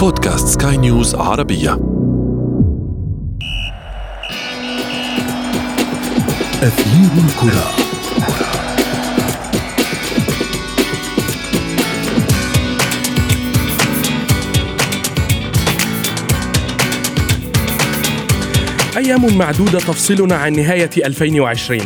بودكاست سكاي نيوز عربية. أثير الكرة. أيام معدودة تفصلنا عن نهاية 2020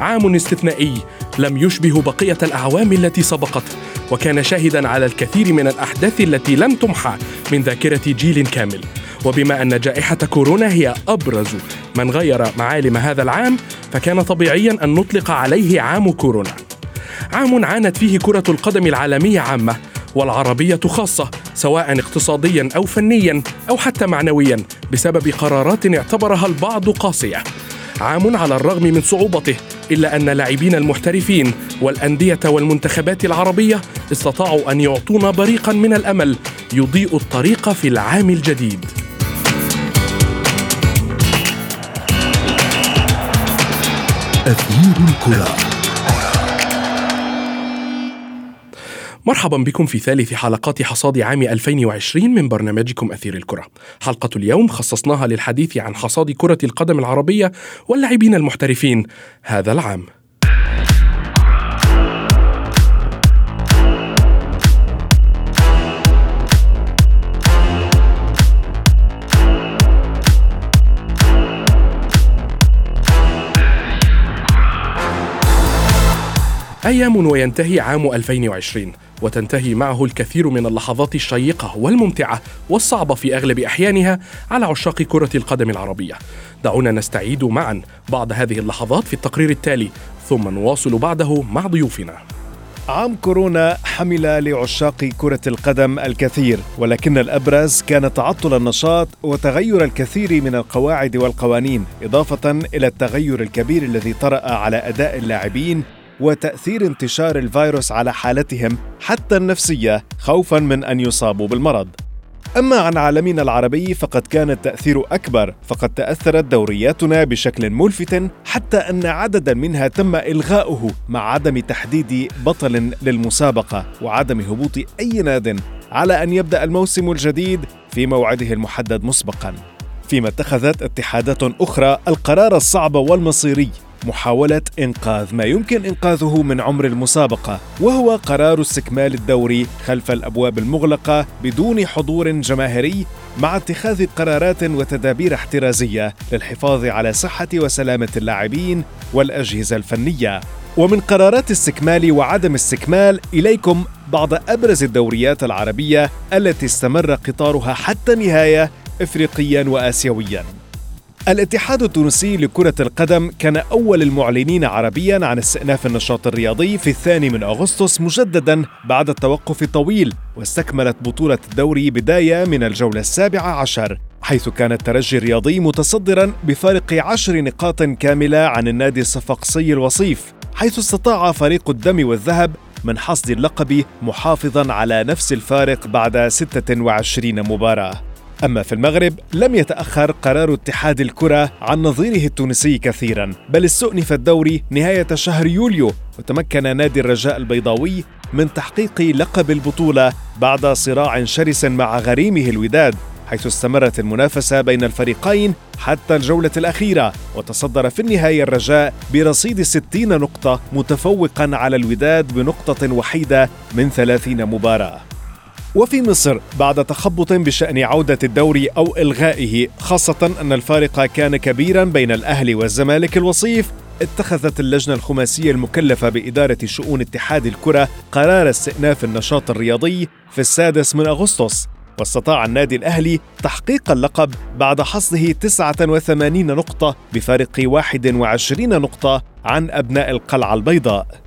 عام استثنائي لم يشبه بقية الأعوام التي سبقته وكان شاهدا على الكثير من الأحداث التي لم تمحى من ذاكرة جيل كامل. وبما أن جائحة كورونا هي أبرز من غير معالم هذا العام فكان طبيعيا أن نطلق عليه عام كورونا. عام عانت فيه كرة القدم العالمية عامة والعربية خاصة سواء اقتصاديا أو فنيا أو حتى معنويا بسبب قرارات اعتبرها البعض قاسية. عام على الرغم من صعوبته إلا أن لاعبين المحترفين والأندية والمنتخبات العربية استطاعوا أن يعطونا بريقا من الأمل يضيء الطريق في العام الجديد. أثير الكرة. مرحبا بكم في ثالث حلقات حصاد عام 2020 من برنامجكم أثير الكرة. حلقة اليوم خصصناها للحديث عن حصاد كرة القدم العربية واللاعبين المحترفين هذا العام. أيام وينتهي عام 2020 وتنتهي معه الكثير من اللحظات الشيقة والممتعة والصعبة في أغلب أحيانها على عشاق كرة القدم العربية. دعونا نستعيد معا بعض هذه اللحظات في التقرير التالي ثم نواصل بعده مع ضيوفنا. عام كورونا حمل لعشاق كرة القدم الكثير ولكن الأبرز كان تعطل النشاط وتغير الكثير من القواعد والقوانين إضافة إلى التغير الكبير الذي طرأ على أداء اللاعبين وتأثير انتشار الفيروس على حالتهم حتى النفسية خوفا من أن يصابوا بالمرض. أما عن عالمنا العربي فقد كان التأثير أكبر فقد تأثرت دورياتنا بشكل ملفت حتى أن عددا منها تم إلغاؤه مع عدم تحديد بطل للمسابقة وعدم هبوط أي ناد على أن يبدأ الموسم الجديد في موعده المحدد مسبقا. فيما اتخذت اتحادات أخرى القرار الصعب والمصيري محاولة إنقاذ ما يمكن إنقاذه من عمر المسابقة وهو قرار استكمال الدوري خلف الأبواب المغلقة بدون حضور جماهيري مع اتخاذ قرارات وتدابير احترازية للحفاظ على صحة وسلامة اللاعبين والأجهزة الفنية. ومن قرارات استكمال وعدم استكمال إليكم بعض أبرز الدوريات العربية التي استمر قطارها حتى النهاية إفريقيا وآسيويا. الاتحاد التونسي لكرة القدم كان أول المعلنين عربيا عن استئناف النشاط الرياضي في الثاني من أغسطس مجددا بعد التوقف الطويل واستكملت بطولة الدوري بداية من الجولة السابعة عشر حيث كان الترجي الرياضي متصدرا بفارق عشر نقاط كاملة عن النادي الصفاقسي الوصيف حيث استطاع فريق الدم والذهب من حصد اللقب محافظا على نفس الفارق بعد 26 مباراة. أما في المغرب لم يتأخر قرار اتحاد الكرة عن نظيره التونسي كثيرا بل استؤنف الدوري نهاية شهر يوليو وتمكن نادي الرجاء البيضاوي من تحقيق لقب البطولة بعد صراع شرس مع غريمه الوداد حيث استمرت المنافسة بين الفريقين حتى الجولة الأخيرة وتصدر في النهاية الرجاء برصيد 60 نقطة متفوقا على الوداد بنقطة وحيدة من 30 مباراة. وفي مصر بعد تخبط بشأن عودة الدوري أو إلغائه خاصة أن الفارق كان كبيرا بين الأهلي والزمالك الوصيف اتخذت اللجنة الخماسية المكلفة بإدارة شؤون اتحاد الكرة قرار استئناف النشاط الرياضي في السادس من أغسطس. واستطاع النادي الأهلي تحقيق اللقب بعد حصده 89 نقطة بفارق 21 نقطة عن أبناء القلعة البيضاء.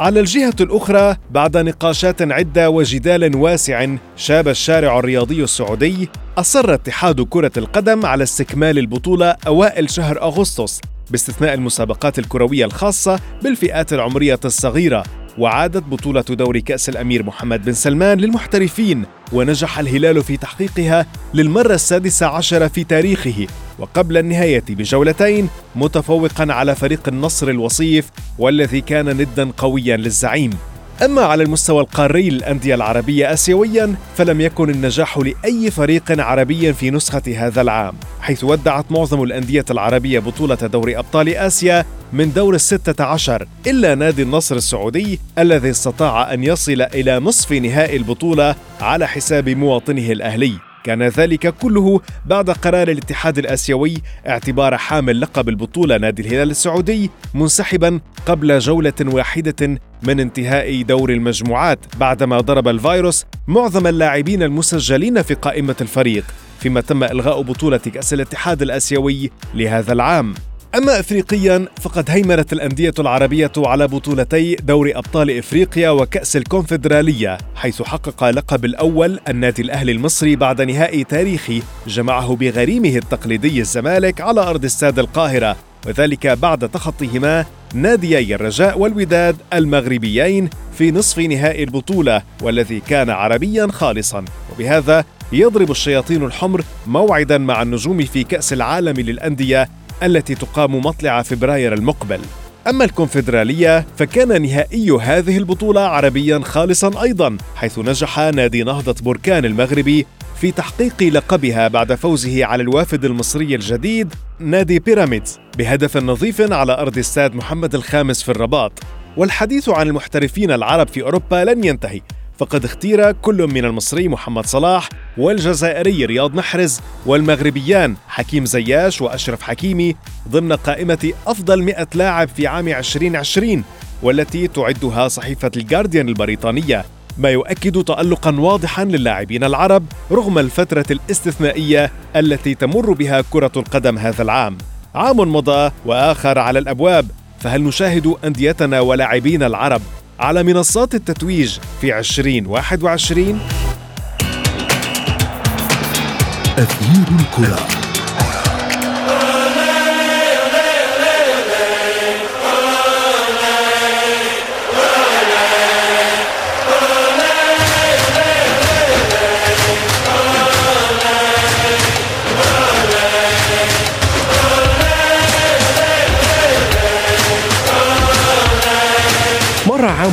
على الجهة الأخرى بعد نقاشات عدة وجدال واسع شاب الشارع الرياضي السعودي أصر اتحاد كرة القدم على استكمال البطولة أوائل شهر أغسطس باستثناء المسابقات الكروية الخاصة بالفئات العمرية الصغيرة. وعادت بطولة دوري كأس الأمير محمد بن سلمان للمحترفين ونجح الهلال في تحقيقها للمرة السادسة عشر في تاريخه. وقبل النهاية بجولتين متفوقا على فريق النصر الوصيف والذي كان ندا قويا للزعيم. أما على المستوى القاري للأندية العربية آسيويا فلم يكن النجاح لأي فريق عربي في نسخة هذا العام حيث ودعت معظم الأندية العربية بطولة دوري أبطال آسيا من دور الستة عشر إلا نادي النصر السعودي الذي استطاع أن يصل إلى نصف نهائي البطولة على حساب مواطنه الأهلي. كان ذلك كله بعد قرار الاتحاد الآسيوي اعتبار حامل لقب البطولة نادي الهلال السعودي منسحبا قبل جولة واحدة من انتهاء دور المجموعات بعدما ضرب الفيروس معظم اللاعبين المسجلين في قائمة الفريق فيما تم إلغاء بطولة كأس الاتحاد الآسيوي لهذا العام. أما إفريقيا فقد هيمنت الأندية العربية على بطولتي دوري أبطال إفريقيا وكأس الكونفدرالية حيث حقق لقب الأول النادي الأهلي المصري بعد نهائي تاريخي جمعه بغريمه التقليدي الزمالك على أرض استاد القاهرة وذلك بعد تخطيهما ناديي الرجاء والوداد المغربيين في نصف نهائي البطولة والذي كان عربيا خالصا. وبهذا يضرب الشياطين الحمر موعدا مع النجوم في كأس العالم للأندية التي تقام مطلع فبراير المقبل. أما الكونفدرالية فكان نهائي هذه البطولة عربيا خالصا أيضا حيث نجح نادي نهضة بركان المغربي في تحقيق لقبها بعد فوزه على الوافد المصري الجديد نادي بيراميدز بهدف نظيف على أرض استاد محمد الخامس في الرباط. والحديث عن المحترفين العرب في أوروبا لن ينتهي. فقد اختير كل من المصري محمد صلاح والجزائري رياض محرز والمغربيان حكيم زياش وأشرف حكيمي ضمن قائمة أفضل 100 لاعب في عام 2020 والتي تعدها صحيفة الجارديان البريطانية ما يؤكد تألقا واضحا للاعبين العرب رغم الفترة الاستثنائية التي تمر بها كرة القدم هذا العام. عام مضى وآخر على الأبواب فهل نشاهد أنديتنا ولاعبين العرب على منصات التتويج في 2021 أثير الكرة.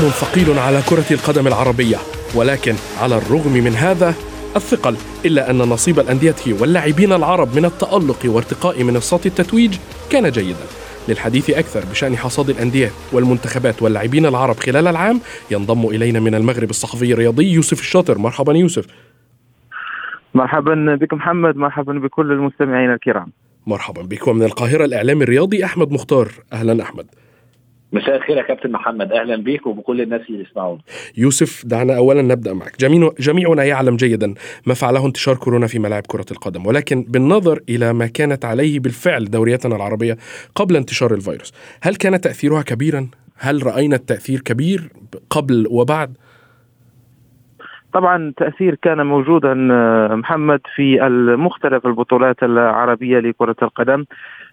ثقيل على كرة القدم العربية ولكن على الرغم من هذا الثقل إلا أن نصيب الأندية واللاعبين العرب من التألق وارتقاء منصات التتويج كان جيدا. للحديث أكثر بشأن حصاد الأندية والمنتخبات واللاعبين العرب خلال العام ينضم إلينا من المغرب الصحفي الرياضي يوسف الشاطر. مرحبا يوسف. مرحبا بك محمد مرحبا بكل المستمعين الكرام. مرحبا بك ومن القاهرة الإعلامي الرياضي أحمد مختار. أهلا أحمد. مساء الخير يا كابتن محمد. أهلا بك وبكل الناس اللي يسمعون يوسف دعنا اولا نبدأ معك. جميعنا يعلم جيدا ما فعله انتشار كورونا في ملاعب كرة القدم ولكن بالنظر إلى ما كانت عليه بالفعل دورياتنا العربية قبل انتشار الفيروس هل كان تأثيرها كبيرا؟ هل رأينا التأثير كبير قبل وبعد؟ طبعا تأثير كان موجودا محمد في المختلف البطولات العربية لكرة القدم.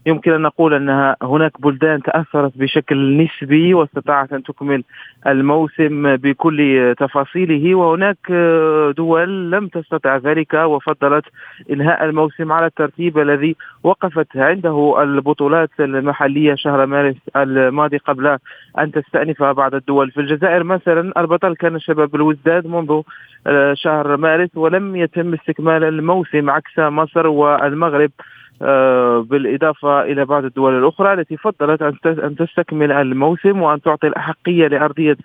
يمكن أن نقول أنها هناك بلدان تأثرت بشكل نسبي واستطاعت أن تكمل الموسم بكل تفاصيله وهناك دول لم تستطع ذلك وفضلت إنهاء الموسم على الترتيب الذي وقفت عنده البطولات المحلية شهر مارس الماضي قبل أن تستأنف بعض الدول. في الجزائر مثلا البطل كان شباب الوزداد منذ شهر مارس ولم يتم استكمال الموسم عكس مصر والمغرب. بالإضافة إلى بعض الدول الأخرى التي فضلت أن تستكمل الموسم وأن تعطي الأحقية لأرضية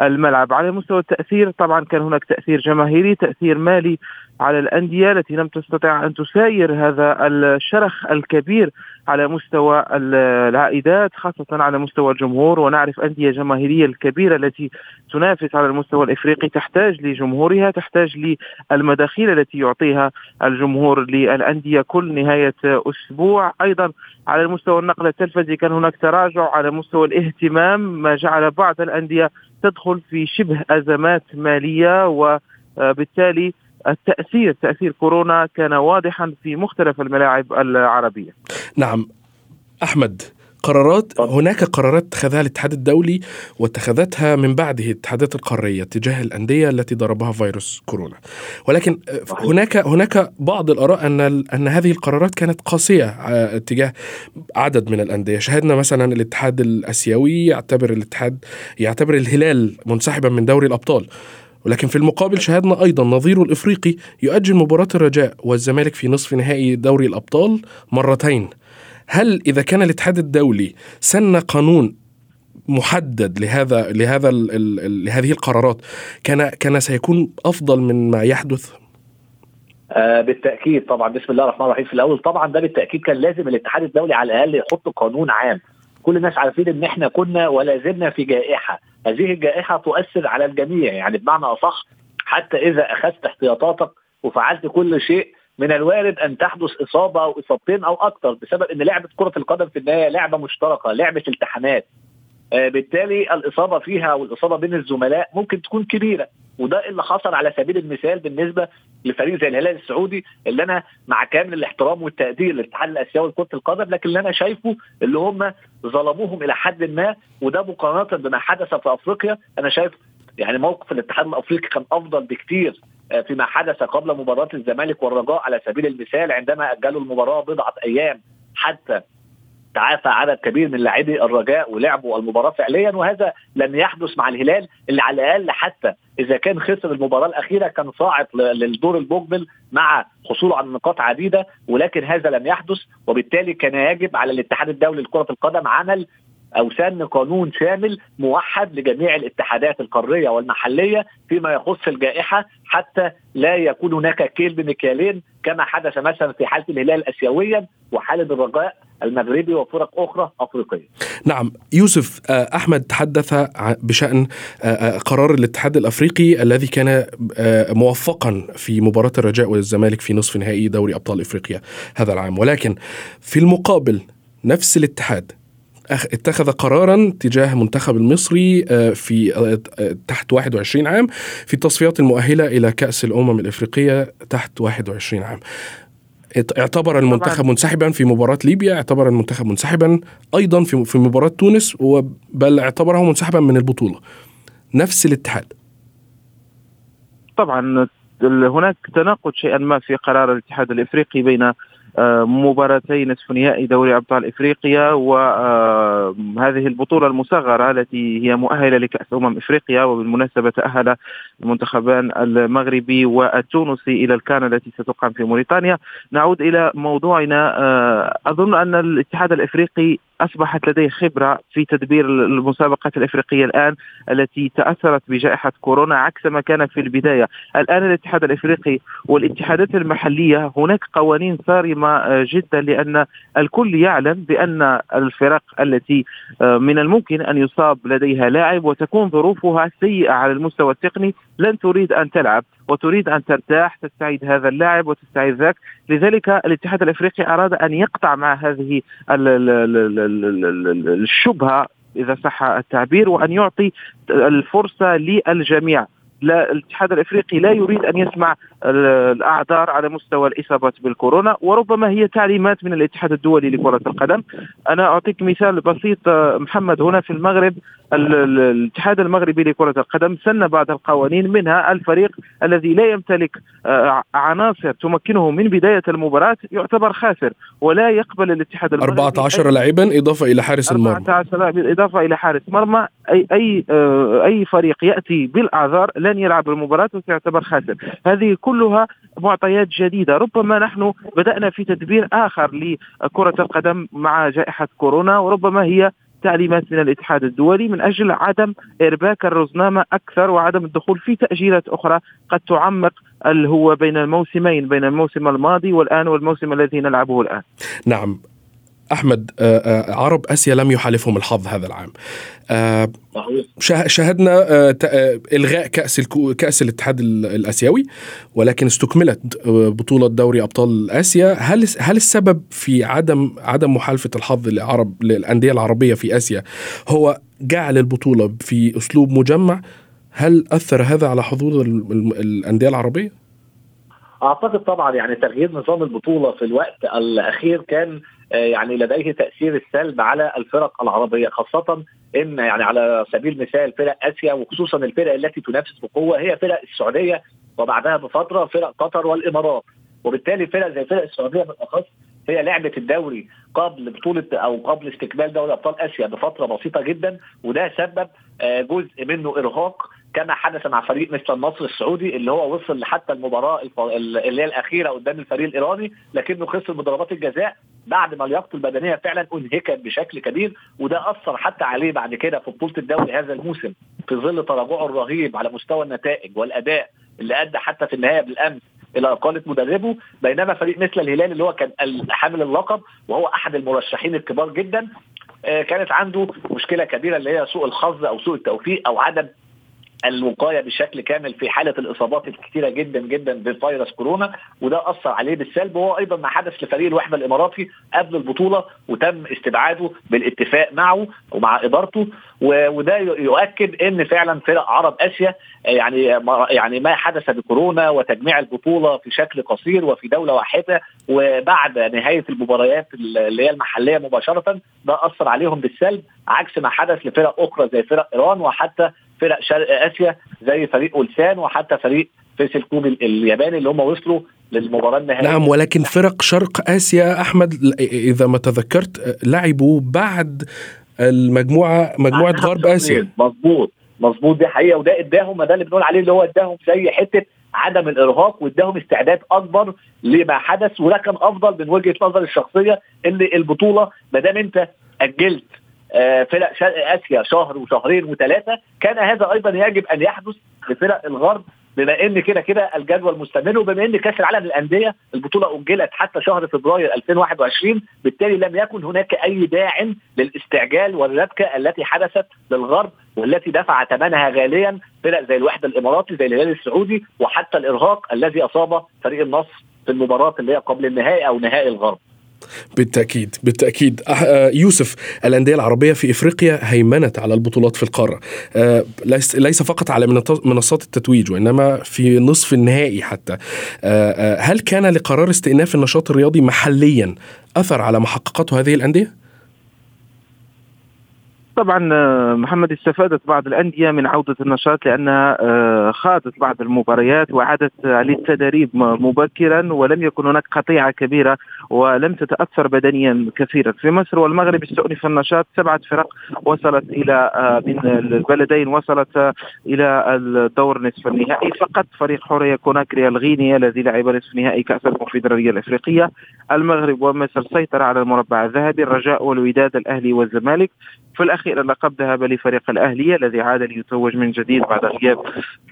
الملعب. على مستوى التأثير طبعا كان هناك تأثير جماهيري تأثير مالي على الأندية التي لم تستطع أن تساير هذا الشرخ الكبير على مستوى العائدات خاصة على مستوى الجمهور. ونعرف أندية جماهيرية الكبيرة التي تنافس على المستوى الإفريقي تحتاج لجمهورها تحتاج للمداخيل التي يعطيها الجمهور للأندية كل نهاية أسبوع. أيضا على المستوى النقل التلفزي كان هناك تراجع على مستوى الاهتمام ما جعل بعض الأندية تدخل في شبه أزمات مالية وبالتالي التأثير تأثير كورونا كان واضحا في مختلف الملاعب العربية. نعم. أحمد. قرارات هناك قرارات اتخذها الاتحاد الدولي واتخذتها من بعده الاتحادات القارية تجاه الأندية التي ضربها فيروس كورونا. ولكن هناك هناك بعض الآراء أن أن هذه القرارات كانت قاسية آه، تجاه عدد من الأندية. شاهدنا مثلا الاتحاد الأسيوي يعتبر الاتحاد يعتبر الهلال منسحبا من دوري الأبطال. ولكن في المقابل شاهدنا أيضا نظيره الإفريقي يؤجل مباراة الرجاء والزمالك في نصف نهائي دوري الأبطال مرتين. هل إذا كان الاتحاد الدولي سن قانون محدد لهذا لهذا ال ال لهذه القرارات كان كان سيكون أفضل من ما يحدث؟ آه بالتأكيد طبعا. بسم الله الرحمن الرحيم. في الأول طبعا ده بالتأكيد كان لازم الاتحاد الدولي على الأقل يحط قانون عام. كل الناس عارفين إن إحنا كنا ولا زلنا في جائحة. هذه الجائحة تؤثر على الجميع. يعني بمعنى أصح حتى إذا أخذت احتياطاتك وفعلت كل شيء من الوارد أن تحدث إصابة أو إصابتين أو أكثر بسبب إن لعبة كرة القدم في النهاية لعبة مشتركة لعبة التحامات. آه بالتالي الإصابة فيها والإصابة بين الزملاء ممكن تكون كبيرة وده اللي حصل على سبيل المثال بالنسبة لفريق زي الهلال السعودي اللي أنا مع كامل الاحترام والتقدير للاتحاد الأسيوي لكرة القدم لكن اللي أنا شايفه اللي هم ظلموهم إلى حد ما وده مقارنة بما حدث في أفريقيا. أنا شايف يعني موقف الاتحاد الأفريقي كان أفضل بكثير آه، فيما حدث قبل مباراة الزمالك والرجاء على سبيل المثال عندما أجلوا المباراة بضعة أيام حتى تعافى عدد كبير من لاعبي الرجاء ولعبوا المباراة فعليا وهذا لم يحدث مع الهلال اللي على الأقل حتى إذا كان خسر المباراة الأخيرة كان صاعد للدور المقبل مع حصوله على نقاط عديدة ولكن هذا لم يحدث وبالتالي كان يجب على الاتحاد الدولي لكرة القدم عمل أو سن قانون شامل موحد لجميع الاتحادات القارية والمحلية فيما يخص الجائحة حتى لا يكون هناك كيل بمكيالين كما حدث مثلا في حالة الهلال اسيويا وحالة الرجاء المغربي وفرق أخرى أفريقية. نعم يوسف آه، أحمد تحدث بشأن آه، آه، قرار الاتحاد الأفريقي الذي كان موفقا في مباراة الرجاء والزمالك في نصف نهائي دوري أبطال إفريقيا هذا العام ولكن في المقابل نفس الاتحاد اتخذ قرارا تجاه المنتخب المصري في تحت 21 عام في التصفيات المؤهلة إلى كأس الأمم الإفريقية تحت 21 عام. اعتبر المنتخب منسحبا في مباراة ليبيا اعتبر المنتخب منسحبا أيضا في في مباراة تونس بل اعتبره منسحبا من البطولة. نفس الاتحاد. طبعا هناك تناقض شيئا ما في قرار الاتحاد الإفريقي بين مباراتي نصف نهائي دوري أبطال إفريقيا وهذه البطولة المصغرة التي هي مؤهلة لكأس أمم إفريقيا وبالمناسبة تأهل المنتخبان المغربي والتونسي إلى الكان التي ستقام في موريتانيا. نعود إلى موضوعنا. آه، أظن أن الاتحاد الإفريقي أصبحت لديه خبرة في تدبير المسابقات الإفريقية الآن التي تأثرت بجائحة كورونا عكس ما كان في البداية، الآن الاتحاد الإفريقي والاتحادات المحلية هناك قوانين صارمة آه، جدا لأن الكل يعلم بأن الفرق التي آه، من الممكن أن يصاب لديها لاعب وتكون ظروفها سيئة على المستوى التقني لن تريد أن تلعب وتريد أن ترتاح تستعيد هذا اللاعب وتستعيد ذاك. لذلك الاتحاد الإفريقي أراد أن يقطع مع هذه الشبهة إذا صح التعبير وأن يعطي الفرصة للجميع. لا الاتحاد الإفريقي لا يريد أن يسمع الأعذار على مستوى الإصابات بالكورونا وربما هي تعليمات من الاتحاد الدولي لكرة القدم. أنا أعطيك مثال بسيط محمد هنا في المغرب الاتحاد المغربي لكرة القدم سن بعض القوانين منها الفريق الذي لا يمتلك آه، عناصر تمكنه من بداية المباراة يعتبر خاسر ولا يقبل الاتحاد المغربي 14 لاعبا إضافة إلى حارس المرمى. 14 لاعب إضافة إلى حارس مرمى اي أي آه، أي فريق يأتي بالأعذار لن يلعب المباراة وسيعتبر خاسر. هذه كلها معطيات جديدة. ربما نحن بدأنا في تدبير آخر لكرة القدم مع جائحة كورونا وربما هي تعليمات من الاتحاد الدولي من أجل عدم إرباك الرزنامة أكثر وعدم الدخول في تأجيلات أخرى قد تعمق هو بين الموسمين بين الموسم الماضي والآن والموسم الذي نلعبه الآن. نعم. أحمد آه، آه، عرب آسيا لم يحالفهم الحظ هذا العام. آه، شاهدنا إلغاء كأس كأس الاتحاد الآسيوي ولكن استكملت بطولة دوري أبطال آسيا. هل هل السبب في عدم عدم محالفة الحظ للعرب للأندية العربية في آسيا هو جعل البطولة في أسلوب مجمع؟ هل أثر هذا على حظوظ الأندية العربية؟ أعتقد طبعا يعني تغيير نظام البطولة في الوقت الأخير كان يعني لديه تأثير السلب على الفرق العربية خاصة إن يعني على سبيل المثال فرق آسيا وخصوصا الفرق التي تنافس بقوة هي فرق السعودية وبعدها بفترة فرق قطر والإمارات. وبالتالي فرق زي فرق السعودية بالأخص هي لعبه الدوري قبل بطولة أو قبل استكمال دوري أبطال آسيا بفترة بسيطة جدا وده سبب آه، جزء منه إرهاق كما حدث مع فريق مثل النصر السعودي اللي هو وصل لحتى المباراة اللي هي الأخيرة قدام الفريق الإيراني لكنه خسر بضربات الجزاء بعد ما لياقته البدنية فعلا انهكت بشكل كبير وده أثر حتى عليه بعد كده في بطولة الدوري هذا الموسم في ظل تراجعه الرهيب على مستوى النتائج والأداء اللي أدى حتى في النهاية بالأمس إلى إقالة مدربه بينما فريق مثل الهلال اللي هو كان حامل اللقب وهو أحد المرشحين الكبار جدا آه، كانت عنده مشكلة كبيرة اللي هي سوء الحظ أو سوء التوفيق أو عدم الوقاية بشكل كامل في حالة الإصابات الكثيره جدا جدا بفيروس كورونا وده أثر عليه بالسلب وهو أيضا ما حدث لفريق الوحدة الإماراتي قبل البطولة وتم استبعاده بالاتفاق معه ومع إدارته وده يؤكد إن فعلا فرق عرب آسيا يعني يعني ما حدث بكورونا وتجميع البطولة في شكل قصير وفي دولة واحدة وبعد نهاية المباريات اللي هي المحلية مباشرة ده أثر عليهم بالسلب عكس ما حدث لفرق أخرى زي فرق إيران وحتى فرق شرق آسيا زي فريق اولسان وحتى فريق فيصل كوبي الياباني اللي هم وصلوا للمباراة النهائية. نعم ولكن فرق شرق آسيا أحمد إذا ما تذكرت لعبوا بعد المجموعه مجموعة غرب آسيا. مظبوط. مظبوط دي حقيقة وده إداهم ما ده اللي بنقول عليه اللي هو إداهم زي حتة عدم الإرهاق وإداهم استعداد أكبر لما حدث وده كان أفضل من وجهة نظري الشخصية إن البطولة ما دام أنت أجلت فرق شرق آسيا شهر وشهرين وثلاثه كان هذا أيضا يجب أن يحدث لفرق الغرب بما إن كده كده الجدول مستمر وبما إن كأس العالم للأندية البطولة أجلت حتى شهر فبراير 2021 بالتالي لم يكن هناك أي داع للاستعجال والربكة التي حدثت للغرب والتي دفع ثمنها غاليا فرق زي الوحده الإماراتي زي الهلال السعودي وحتى الإرهاق الذي أصاب فريق النصر في المباراة اللي هي قبل النهائي أو نهائي الغرب. بالتأكيد بالتأكيد. آه، يوسف الأندية العربية في إفريقيا هيمنت على البطولات في القارة. آه، ليس فقط على منصات التتويج وإنما في نصف النهائي حتى. آه، هل كان لقرار استئناف النشاط الرياضي محليا أثر على ما حققته هذه الأندية؟ طبعا آه، محمد استفادت بعض الأندية من عودة النشاط لأنها آه، خاضت بعض المباريات وعادت للتدريب مبكرا ولم يكن هناك قطيعة كبيرة ولم تتأثر بدنيا كثيرا. في مصر والمغرب استؤنف النشاط سبعة فرق وصلت إلى آه، من البلدين وصلت إلى الدور نصف النهائي. فقط فريق حورية كوناكري الغيني الذي لعب نصف نهائي كأس الكونفدراليه الإفريقية. المغرب ومصر سيطر على المربع الذهبي الرجاء والوداد الأهلي والزمالك. في الأخير اللقب ذهب لفريق الأهلية الذي عاد ليتوج من جديد بعد غياب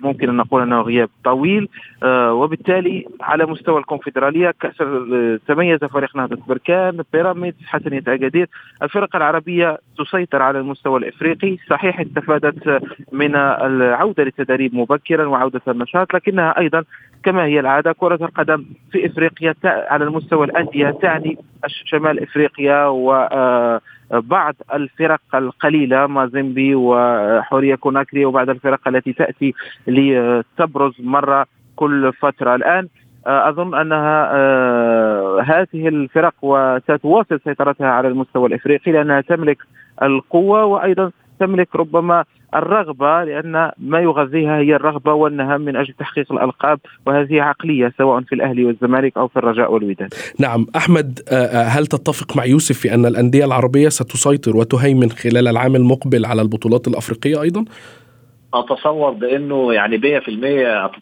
ممكن أن نقول أنه غياب طويل. آه وبالتالي على مستوى الكونفدرالية كأس تميز فريق نهضة بركان بيراميدز حسنية أكادير الفرق العربية تسيطر على المستوى الإفريقي. صحيح استفادت من العودة للتدريب مبكرا وعودة النشاط لكنها أيضا كما هي العادة كرة القدم في إفريقيا على المستوى الأندية تعني شمال إفريقيا وبعض آه، الفرق القليلة مازيمبي وحوريه كوناكري وبعض الفرق التي تأتي لتبرز مرة كل فترة. الآن آه، أظن أنها آه، هذه الفرق وستواصل سيطرتها على المستوى الإفريقي لأنها تملك القوة وأيضا تملك ربما الرغبة لأن ما يغذيها هي الرغبة والنهم من أجل تحقيق الألقاب وهذه عقلية سواء في الأهلي والزمالك أو في الرجاء والوداد نعم أحمد آه، آه، هل تتفق مع يوسف في أن الأندية العربية ستسيطر وتهيمن خلال العام المقبل على البطولات الأفريقية أيضا؟ أتصور بأنه يعني 100%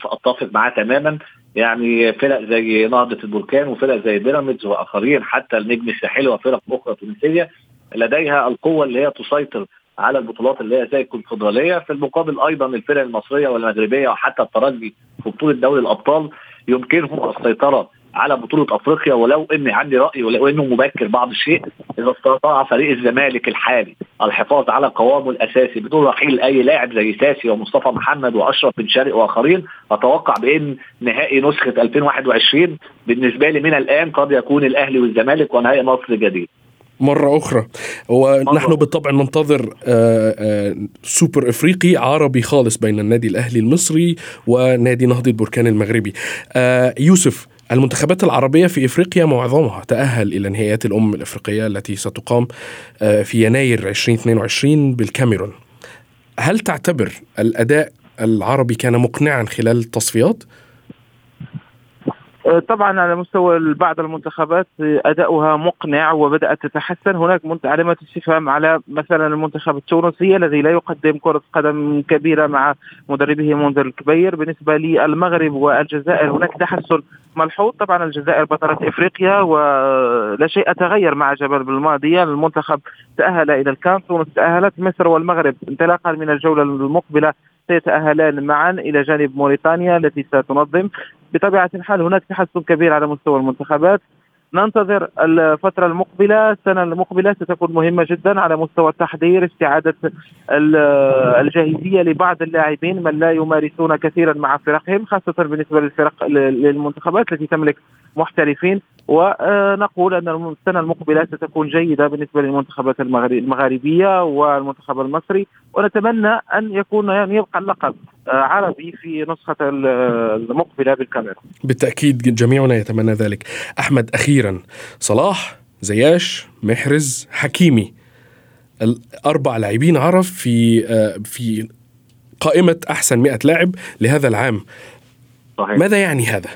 أتفق معاه تماما يعني فرق زي نهضة البركان وفرق زي بيراميدز وآخرين حتى النجم الساحلي وفرق أخرى تونسية لديها القوة اللي هي تسيطر على البطولات اللي هي زي الكونفدرالية في المقابل أيضا الفرق المصرية والمغربية وحتى الترجي في بطولة دوري الأبطال يمكنهم السيطرة على بطولة أفريقيا ولو إني عندي رأي ولو إنه مبكر بعض الشيء إذا استطاع فريق الزمالك الحالي الحفاظ على قوامه الأساسي بدون رحيل أي لاعب زي ساسي ومصطفى محمد وأشرف بن شرقي وآخرين أتوقع بإن نهائي نسخة 2021 بالنسبة لي من الآن قد يكون الأهلي والزمالك ونهائي مصر جديد. مرة أخرى. ونحن بالطبع ننتظر آه، آه، سوبر إفريقي عربي خالص بين النادي الأهلي المصري ونادي نهضة بركان المغربي. آه، يوسف المنتخبات العربية في إفريقيا معظمها تأهل إلى نهائيات الأمم الإفريقية التي ستقام في يناير 2022 بالكاميرون. هل تعتبر الأداء العربي كان مقنعا خلال التصفيات؟ أه، طبعا على مستوى بعض المنتخبات أداؤها مقنع وبدأت تتحسن. هناك علامات استفهام على مثلا المنتخب التونسي الذي لا يقدم كرة قدم كبيرة مع مدربه منذر الكبير. بالنسبة للمغرب والجزائر هناك تحسن ملحوظ. طبعا الجزائر بطلة إفريقيا ولا شيء تغير مع جبل بالماضي. المنتخب تأهل إلى الكان. تونس تأهلت. مصر والمغرب انطلاقا من الجولة المقبلة سيتأهلان معا إلى جانب موريتانيا التي ستنظم. بطبيعة الحال هناك تحسن كبير على مستوى المنتخبات. ننتظر الفترة المقبلة. السنة المقبلة ستكون مهمة جدا على مستوى التحضير استعادة الجاهزية لبعض اللاعبين من لا يمارسون كثيرا مع فرقهم خاصة بالنسبة للفرق للمنتخبات التي تملك محترفين. ونقول أن السنة المقبلة ستكون جيدة بالنسبة للمنتخبات المغاربية والمنتخب المصري ونتمنى أن يكون يعني يبقى اللقب عربي في نسخة المقبلة بالكاميرون بالتأكيد جميعنا يتمنى ذلك أحمد أخيرا صلاح زياش محرز حكيمي الأربع لاعبين عرب في في قائمة أحسن 100 لاعب لهذا العام صحيح. ماذا يعني هذا؟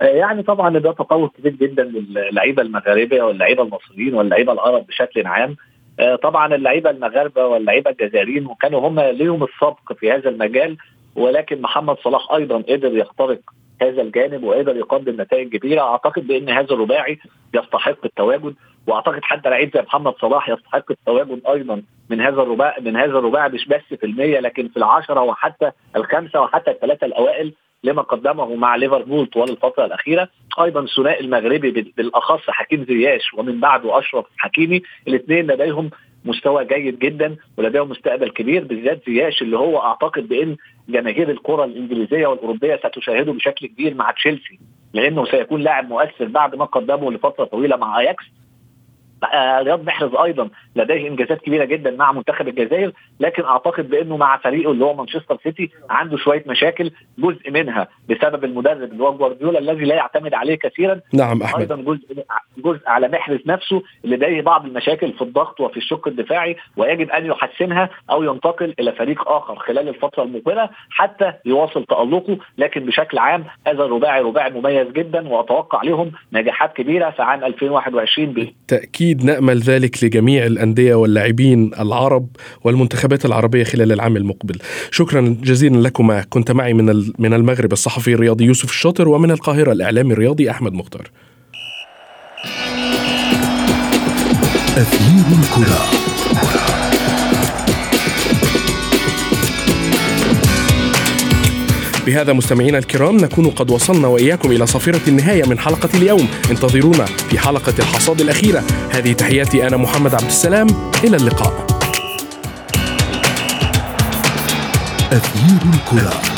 يعني طبعا ده تطور كبير جدا للعيبة المغاربة واللعيبة المصريين واللعيبة العرب بشكل عام. آه، طبعا اللعيبة المغاربة واللعيبة الجزائريين وكانوا هم ليهم السبق في هذا المجال ولكن محمد صلاح أيضا قدر يخترق هذا الجانب وقدر يقدم نتائج كبيرة. أعتقد بأن هذا الرباعي يستحق التواجد وأعتقد حتى لعيب زي محمد صلاح يستحق التواجد أيضا من هذا الرباعي من هذا الرباعي مش بس في المية لكن في العشرة وحتى الخمسة وحتى الثلاثة الأوائل. لما قدمه مع ليفربول طوال الفترة الأخيرة أيضا الثنائي المغربي بالأخص حكيم زياش ومن بعده أشرف حكيمي الاثنين لديهم مستوى جيد جدا ولديهم مستقبل كبير بالذات زياش اللي هو أعتقد بأن جماهير الكرة الإنجليزية والأوروبية ستشاهده بشكل كبير مع تشيلسي لأنه سيكون لاعب مؤثر بعد ما قدمه لفترة طويلة مع أياكس. رياض محرز أيضا لديه إنجازات كبيرة جدا مع منتخب الجزائر لكن أعتقد بأنه مع فريقه اللي هو مانشستر سيتي عنده شوية مشاكل جزء منها بسبب المدرب اللي هو جوارديولا الذي لا يعتمد عليه كثيرا. نعم أحمد. أيضا جزء جزء على محرز نفسه اللي لديه بعض المشاكل في الضغط وفي الشق الدفاعي ويجب أن يحسنها أو ينتقل إلى فريق آخر خلال الفترة المقبلة حتى يواصل تألقه لكن بشكل عام هذا الرباعي رباعي مميز جدا وأتوقع لهم نجاحات كبيرة في عام 2021 بالتاكيد أكيد نأمل ذلك لجميع الأندية واللاعبين العرب والمنتخبات العربية خلال العام المقبل. شكرا جزيلا لكما. كنت معي من من المغرب الصحفي الرياضي يوسف الشاطر ومن القاهرة الإعلامي الرياضي أحمد مختار. أثير الكرة. بهذا مستمعينا الكرام نكون قد وصلنا وإياكم إلى صافره النهاية من حلقة اليوم. انتظرونا في حلقة الحصاد الأخيرة. هذه تحياتي أنا محمد عبد السلام. إلى اللقاء. أثير الكرة.